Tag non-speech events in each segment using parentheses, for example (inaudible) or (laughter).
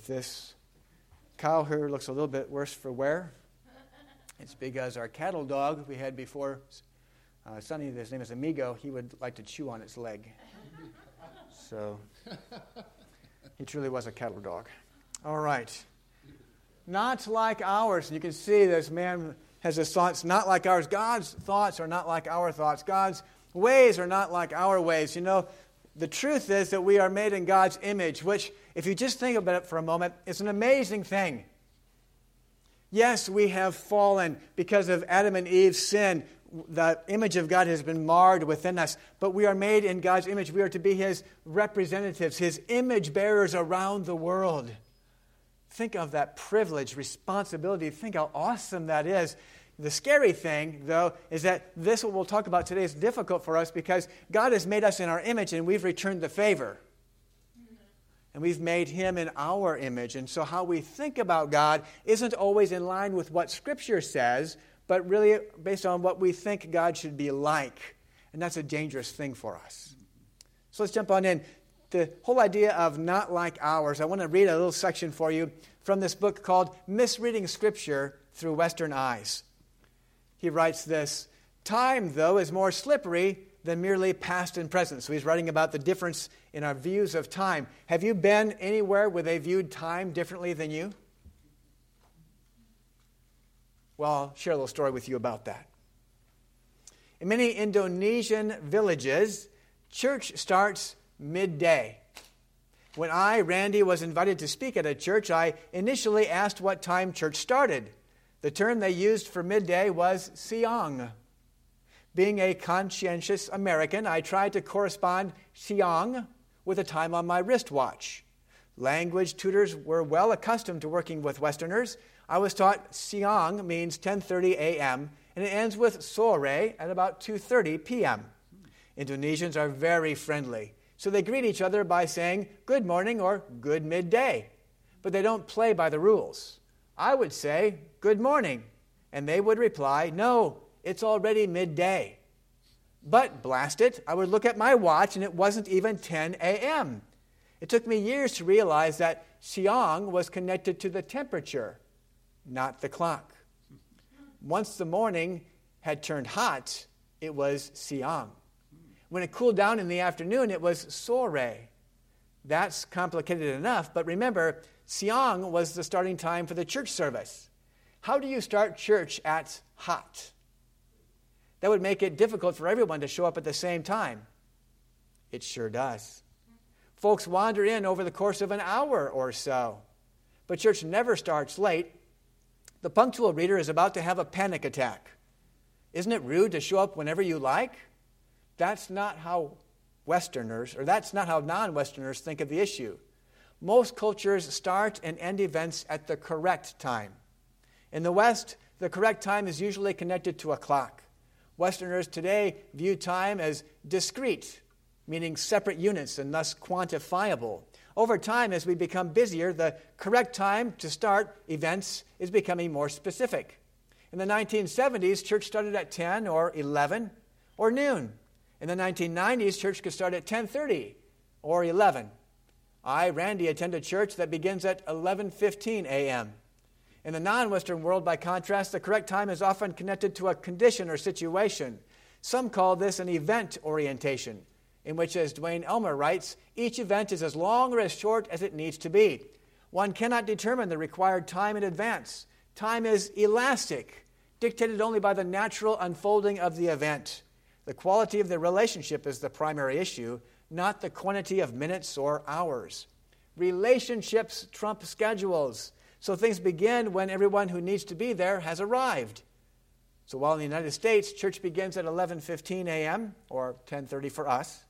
If this cow here looks a little bit worse for wear, it's because our cattle dog we had before, uh, Sonny, his name is Amigo, he would like to chew on its leg. So he truly was a cattle dog. All right. Not like ours. You can see this man has his thoughts not like ours. God's thoughts are not like our thoughts. God's ways are not like our ways. You know, the truth is that we are made in God's image, which, if you just think about it for a moment, it's an amazing thing. Yes, we have fallen because of Adam and Eve's sin. The image of God has been marred within us, but we are made in God's image. We are to be His representatives, His image bearers around the world. Think of that privilege, responsibility. Think how awesome that is. The scary thing, though, is that this, what we'll talk about today, is difficult for us because God has made us in our image and we've returned the favor. And we've made him in our image. And so, how we think about God isn't always in line with what Scripture says, but really based on what we think God should be like. And that's a dangerous thing for us. So, let's jump on in. The whole idea of not like ours, I want to read a little section for you from this book called Misreading Scripture Through Western Eyes he writes this Time, though, is more slippery than merely past and present. So he's writing about the difference in our views of time. Have you been anywhere where they viewed time differently than you? Well, I'll share a little story with you about that. In many Indonesian villages, church starts midday. When I, Randy, was invited to speak at a church, I initially asked what time church started. The term they used for midday was siang. Being a conscientious American, I tried to correspond siang with a time on my wristwatch. Language tutors were well accustomed to working with Westerners. I was taught siang means 10:30 a.m. and it ends with sore at about 2:30 p.m. Indonesians are very friendly, so they greet each other by saying good morning or good midday, but they don't play by the rules. I would say, Good morning. And they would reply, No, it's already midday. But blast it, I would look at my watch and it wasn't even 10 a.m. It took me years to realize that siang was connected to the temperature, not the clock. Once the morning had turned hot, it was siang. When it cooled down in the afternoon, it was sore. That's complicated enough, but remember, Siang was the starting time for the church service. How do you start church at hot? That would make it difficult for everyone to show up at the same time. It sure does. Folks wander in over the course of an hour or so. But church never starts late. The punctual reader is about to have a panic attack. Isn't it rude to show up whenever you like? That's not how Westerners, or that's not how non Westerners think of the issue. Most cultures start and end events at the correct time. In the West, the correct time is usually connected to a clock. Westerners today view time as discrete, meaning separate units and thus quantifiable. Over time, as we become busier, the correct time to start events is becoming more specific. In the 1970s, church started at 10 or 11 or noon. In the 1990s, church could start at 10:30 or 11. I, Randy, attend a church that begins at 11:15 a.m. In the non-Western world, by contrast, the correct time is often connected to a condition or situation. Some call this an event orientation, in which, as Duane Elmer writes, each event is as long or as short as it needs to be. One cannot determine the required time in advance. Time is elastic, dictated only by the natural unfolding of the event. The quality of the relationship is the primary issue, not the quantity of minutes or hours. Relationships trump schedules. So things begin when everyone who needs to be there has arrived. So while in the United States church begins at 11:15 a.m. or 10:30 for us,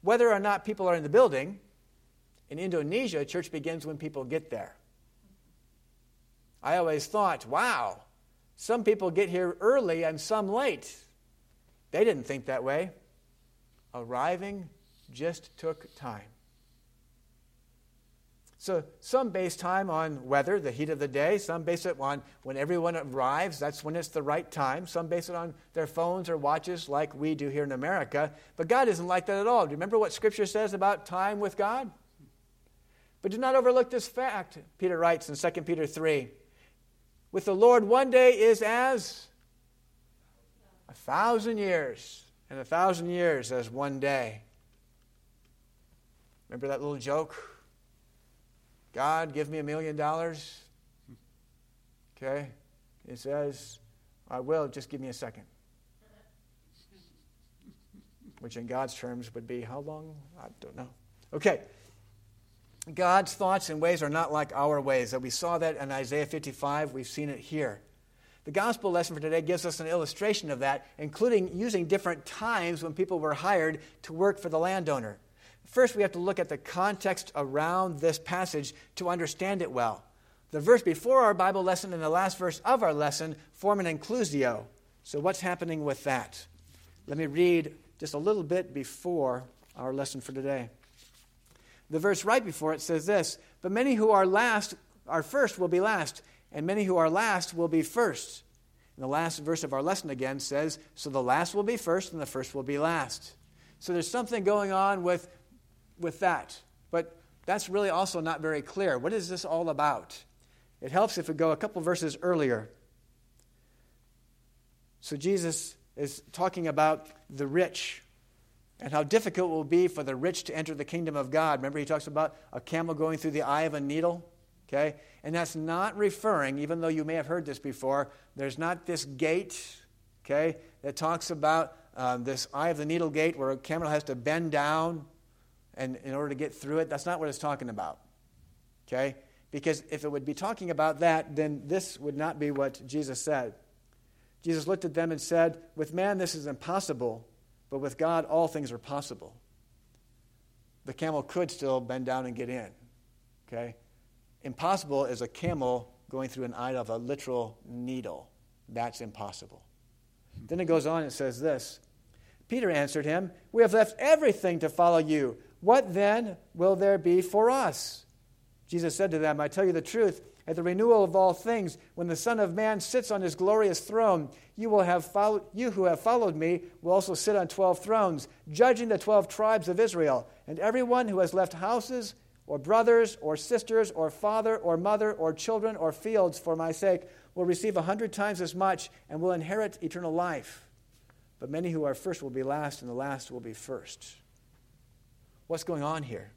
whether or not people are in the building, in Indonesia church begins when people get there. I always thought, wow, some people get here early and some late. They didn't think that way. Arriving just took time. So some base time on weather, the heat of the day. Some base it on when everyone arrives, that's when it's the right time. Some base it on their phones or watches like we do here in America. But God isn't like that at all. Do you remember what Scripture says about time with God? But do not overlook this fact, Peter writes in 2 Peter 3. With the Lord, one day is as a thousand years, and a thousand years as one day. Remember that little joke? God, give me a million dollars. Okay? It says, I will, just give me a second. Which in God's terms would be how long? I don't know. Okay. God's thoughts and ways are not like our ways. We saw that in Isaiah 55. We've seen it here. The gospel lesson for today gives us an illustration of that, including using different times when people were hired to work for the landowner. First, we have to look at the context around this passage to understand it well. The verse before our Bible lesson and the last verse of our lesson form an inclusio. So, what's happening with that? Let me read just a little bit before our lesson for today. The verse right before it says this But many who are last are first will be last, and many who are last will be first. And the last verse of our lesson again says, So the last will be first, and the first will be last. So there's something going on with, with that. But that's really also not very clear. What is this all about? It helps if we go a couple verses earlier. So Jesus is talking about the rich and how difficult it will be for the rich to enter the kingdom of God. Remember, he talks about a camel going through the eye of a needle? Okay? And that's not referring, even though you may have heard this before, there's not this gate, okay, that talks about um, this eye of the needle gate where a camel has to bend down and in order to get through it. That's not what it's talking about. Okay? Because if it would be talking about that, then this would not be what Jesus said. Jesus looked at them and said, With man this is impossible, but with God all things are possible. The camel could still bend down and get in. Okay? Impossible is a camel going through an eye of a literal needle. That's impossible. Then it goes on and says this Peter answered him, We have left everything to follow you. What then will there be for us? Jesus said to them, I tell you the truth, at the renewal of all things, when the Son of Man sits on his glorious throne, you, will have followed, you who have followed me will also sit on twelve thrones, judging the twelve tribes of Israel. And everyone who has left houses, or brothers, or sisters, or father, or mother, or children, or fields for my sake will receive a hundred times as much and will inherit eternal life. But many who are first will be last, and the last will be first. What's going on here?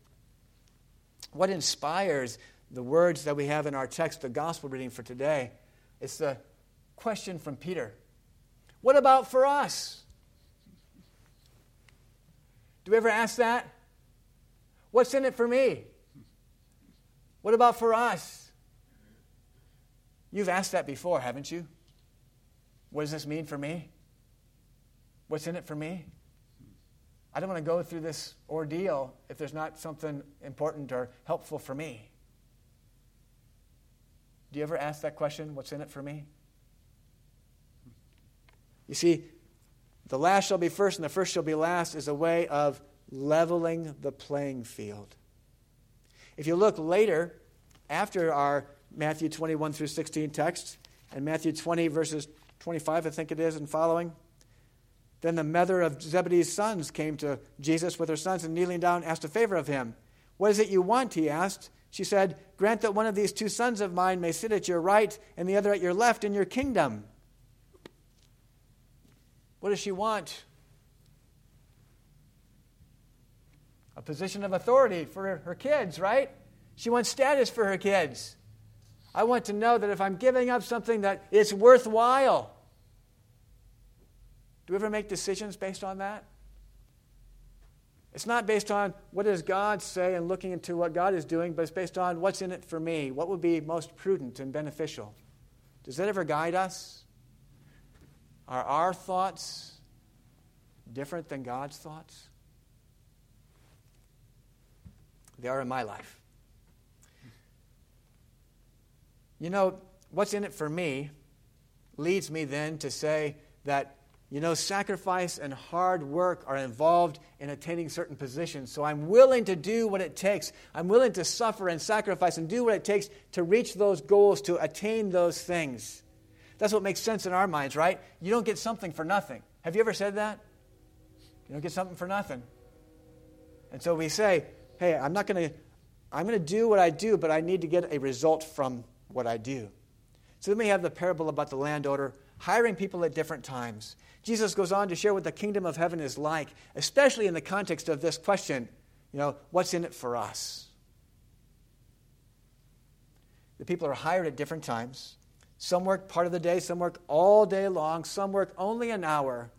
What inspires the words that we have in our text, the gospel reading for today? It's the question from Peter What about for us? Do we ever ask that? What's in it for me? What about for us? You've asked that before, haven't you? What does this mean for me? What's in it for me? I don't want to go through this ordeal if there's not something important or helpful for me. Do you ever ask that question, what's in it for me? You see, the last shall be first and the first shall be last is a way of leveling the playing field. If you look later, after our Matthew 21 through 16 text, and Matthew 20, verses 25, I think it is, and following, then the mother of Zebedee's sons came to Jesus with her sons and kneeling down asked a favor of him. What is it you want? He asked. She said, Grant that one of these two sons of mine may sit at your right and the other at your left in your kingdom. What does she want? a position of authority for her kids, right? She wants status for her kids. I want to know that if I'm giving up something that it's worthwhile. Do we ever make decisions based on that? It's not based on what does God say and looking into what God is doing, but it's based on what's in it for me, what would be most prudent and beneficial. Does that ever guide us? Are our thoughts different than God's thoughts? They are in my life. You know, what's in it for me leads me then to say that, you know, sacrifice and hard work are involved in attaining certain positions. So I'm willing to do what it takes. I'm willing to suffer and sacrifice and do what it takes to reach those goals, to attain those things. That's what makes sense in our minds, right? You don't get something for nothing. Have you ever said that? You don't get something for nothing. And so we say, hey, I'm not going to I'm going to do what I do, but I need to get a result from what I do. So then we have the parable about the landowner hiring people at different times. Jesus goes on to share what the kingdom of heaven is like, especially in the context of this question you know, what's in it for us? The people are hired at different times. Some work part of the day, some work all day long, some work only an hour.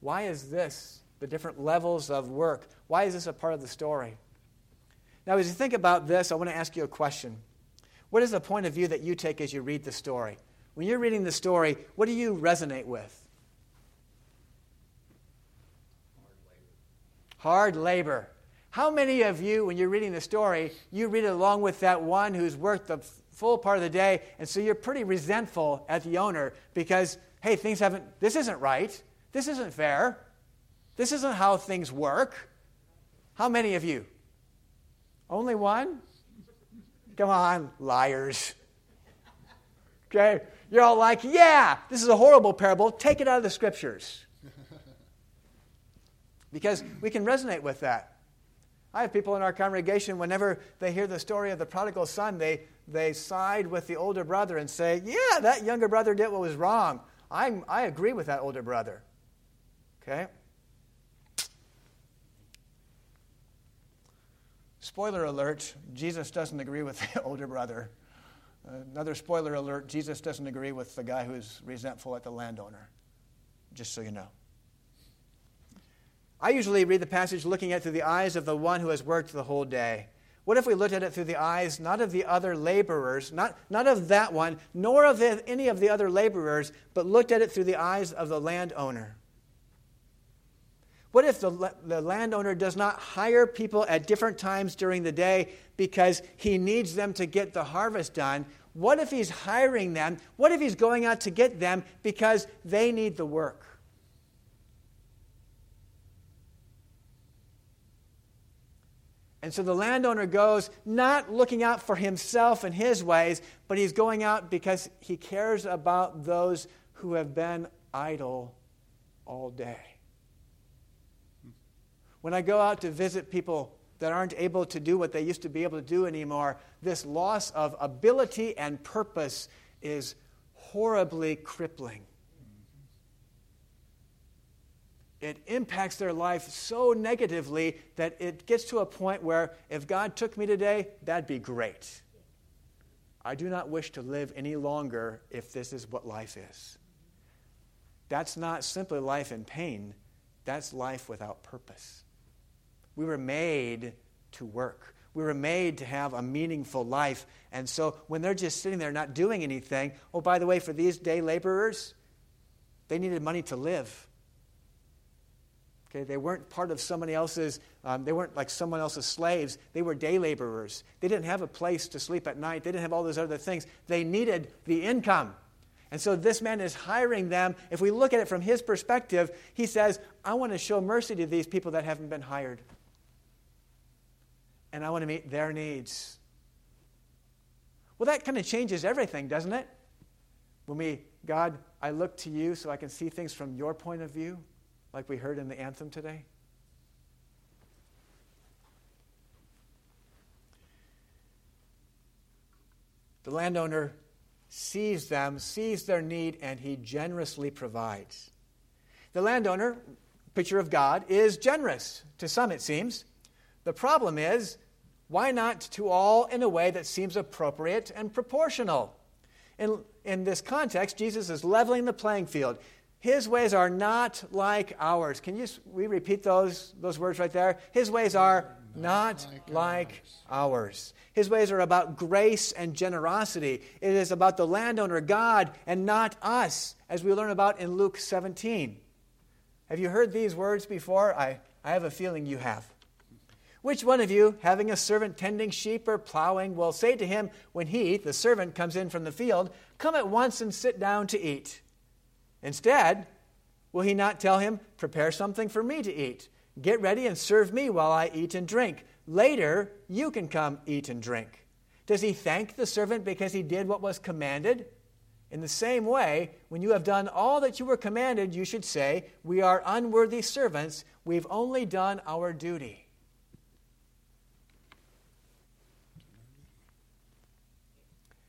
Why is this? The different levels of work. Why is this a part of the story? Now, as you think about this, I want to ask you a question. What is the point of view that you take as you read the story? When you're reading the story, what do you resonate with? Hard labor. Hard labor. How many of you, when you're reading the story, you read it along with that one who's worked the full part of the day, and so you're pretty resentful at the owner because, hey, things haven't, this isn't right. This isn't fair. This isn't how things work. How many of you? Only one? Come on, liars. (laughs) Okay? You're all like, yeah, this is a horrible parable. Take it out of the scriptures. (laughs) Because we can resonate with that. I have people in our congregation, whenever they hear the story of the prodigal son, they, they side with the older brother and say, Yeah, that younger brother did what was wrong. I'm, I agree with that older brother. Okay? Spoiler alert Jesus doesn't agree with (laughs) the older brother. Another spoiler alert Jesus doesn't agree with the guy who's resentful at the landowner. Just so you know. I usually read the passage looking at through the eyes of the one who has worked the whole day. What if we looked at it through the eyes not of the other laborers, not, not of that one, nor of the, any of the other laborers, but looked at it through the eyes of the landowner? What if the, the landowner does not hire people at different times during the day because he needs them to get the harvest done? What if he's hiring them? What if he's going out to get them because they need the work? And so the landowner goes not looking out for himself and his ways, but he's going out because he cares about those who have been idle all day. When I go out to visit people that aren't able to do what they used to be able to do anymore, this loss of ability and purpose is horribly crippling it impacts their life so negatively that it gets to a point where if God took me today, that'd be great. I do not wish to live any longer if this is what life is. That's not simply life in pain, that's life without purpose. We were made to work. We were made to have a meaningful life. And so when they're just sitting there not doing anything, oh, by the way, for these day laborers, they needed money to live. Okay, they weren't part of somebody else's, um, they weren't like someone else's slaves. They were day laborers. They didn't have a place to sleep at night. They didn't have all those other things. They needed the income. And so this man is hiring them. If we look at it from his perspective, he says, I want to show mercy to these people that haven't been hired. And I want to meet their needs. Well, that kind of changes everything, doesn't it? When we, God, I look to you so I can see things from your point of view like we heard in the anthem today? The landowner sees them, sees their need, and he generously provides. The landowner, picture of God, is generous. To some, it seems. The problem is, why not to all in a way that seems appropriate and proportional? In, in this context, Jesus is leveling the playing field. His ways are not like ours. Can you we repeat those those words right there? His ways are not, not like, like ours. ours. His ways are about grace and generosity. It is about the landowner, God, and not us, as we learn about in Luke 17. Have you heard these words before? I, I have a feeling you have. Which one of you, having a servant tending sheep or plowing, will say to him when he, the servant, comes in from the field, Come at once and sit down to eat? Instead, will he not tell him, Prepare something for me to eat? Get ready and serve me while I eat and drink. Later, you can come eat and drink. Does he thank the servant because he did what was commanded? In the same way, when you have done all that you were commanded, you should say, We are unworthy servants. We've only done our duty.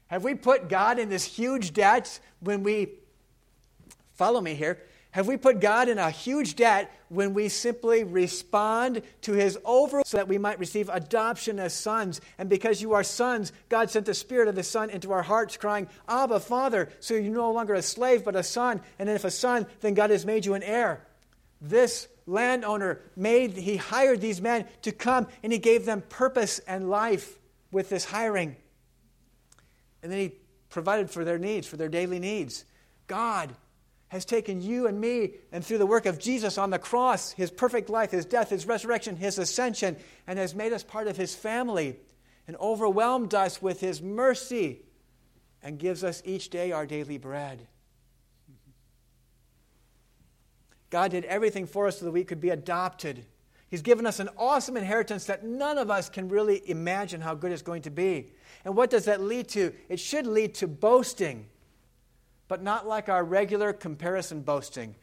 Have we put God in this huge debt when we, follow me here, have we put God in a huge debt when we simply respond to his over so that we might receive adoption as sons? And because you are sons, God sent the Spirit of the Son into our hearts, crying, Abba, Father. So you're no longer a slave, but a son. And if a son, then God has made you an heir. This landowner made, he hired these men to come and he gave them purpose and life with this hiring. And then he provided for their needs, for their daily needs. God has taken you and me, and through the work of Jesus on the cross, his perfect life, his death, his resurrection, his ascension, and has made us part of his family, and overwhelmed us with his mercy, and gives us each day our daily bread. God did everything for us so that we could be adopted. He's given us an awesome inheritance that none of us can really imagine how good it's going to be. And what does that lead to? It should lead to boasting but not like our regular comparison boasting.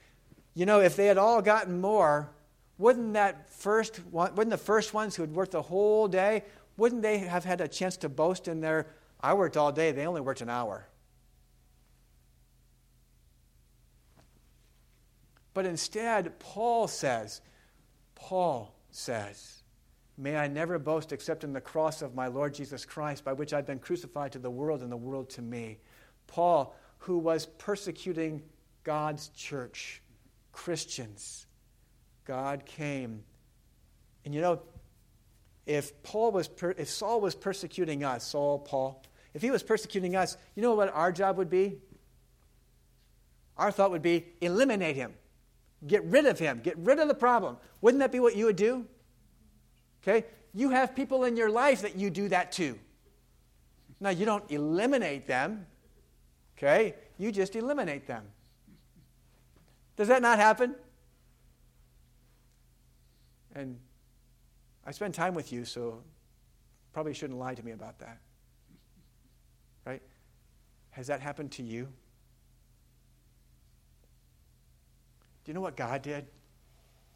You know, if they had all gotten more, wouldn't that first one, wouldn't the first ones who had worked the whole day, wouldn't they have had a chance to boast in their I worked all day, they only worked an hour. But instead, Paul says, Paul says, May I never boast except in the cross of my Lord Jesus Christ, by which I've been crucified to the world and the world to me. Paul, who was persecuting God's church, Christians. God came. And you know, if Paul was per- if Saul was persecuting us, Saul, Paul, if he was persecuting us, you know what our job would be? Our thought would be eliminate him. Get rid of him. Get rid of the problem. Wouldn't that be what you would do? Okay? You have people in your life that you do that to. Now, you don't eliminate them, Okay? You just eliminate them. Does that not happen? And I spend time with you, so probably shouldn't lie to me about that. Right? Has that happened to you? Do you know what God did?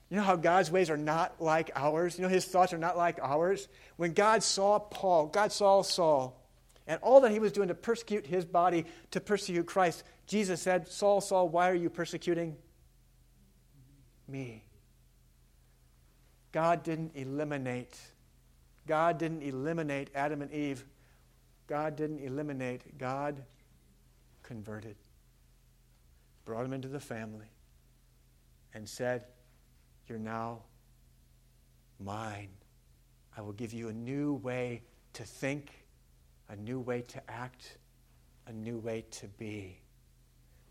You know how God's ways are not like ours? You know his thoughts are not like ours? When God saw Paul, God saw Saul, and all that he was doing to persecute his body, to persecute Christ, Jesus said, Saul, Saul, why are you persecuting me? God didn't eliminate. God didn't eliminate Adam and Eve. God didn't eliminate. God converted. Brought them into the family and said, You're now mine. I will give you a new way to think a new way to act, a new way to be.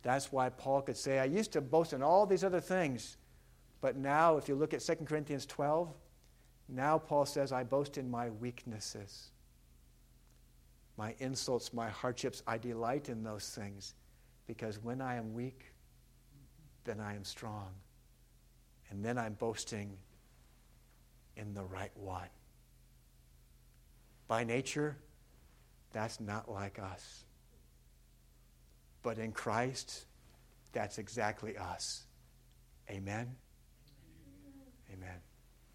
That's why Paul could say, I used to boast in all these other things, but now, if you look at 2 Corinthians 12, now Paul says, I boast in my weaknesses, my insults, my hardships. I delight in those things because when I am weak, then I am strong. And then I'm boasting in the right one. By nature, that's not like us. But in Christ, that's exactly us. Amen? Amen.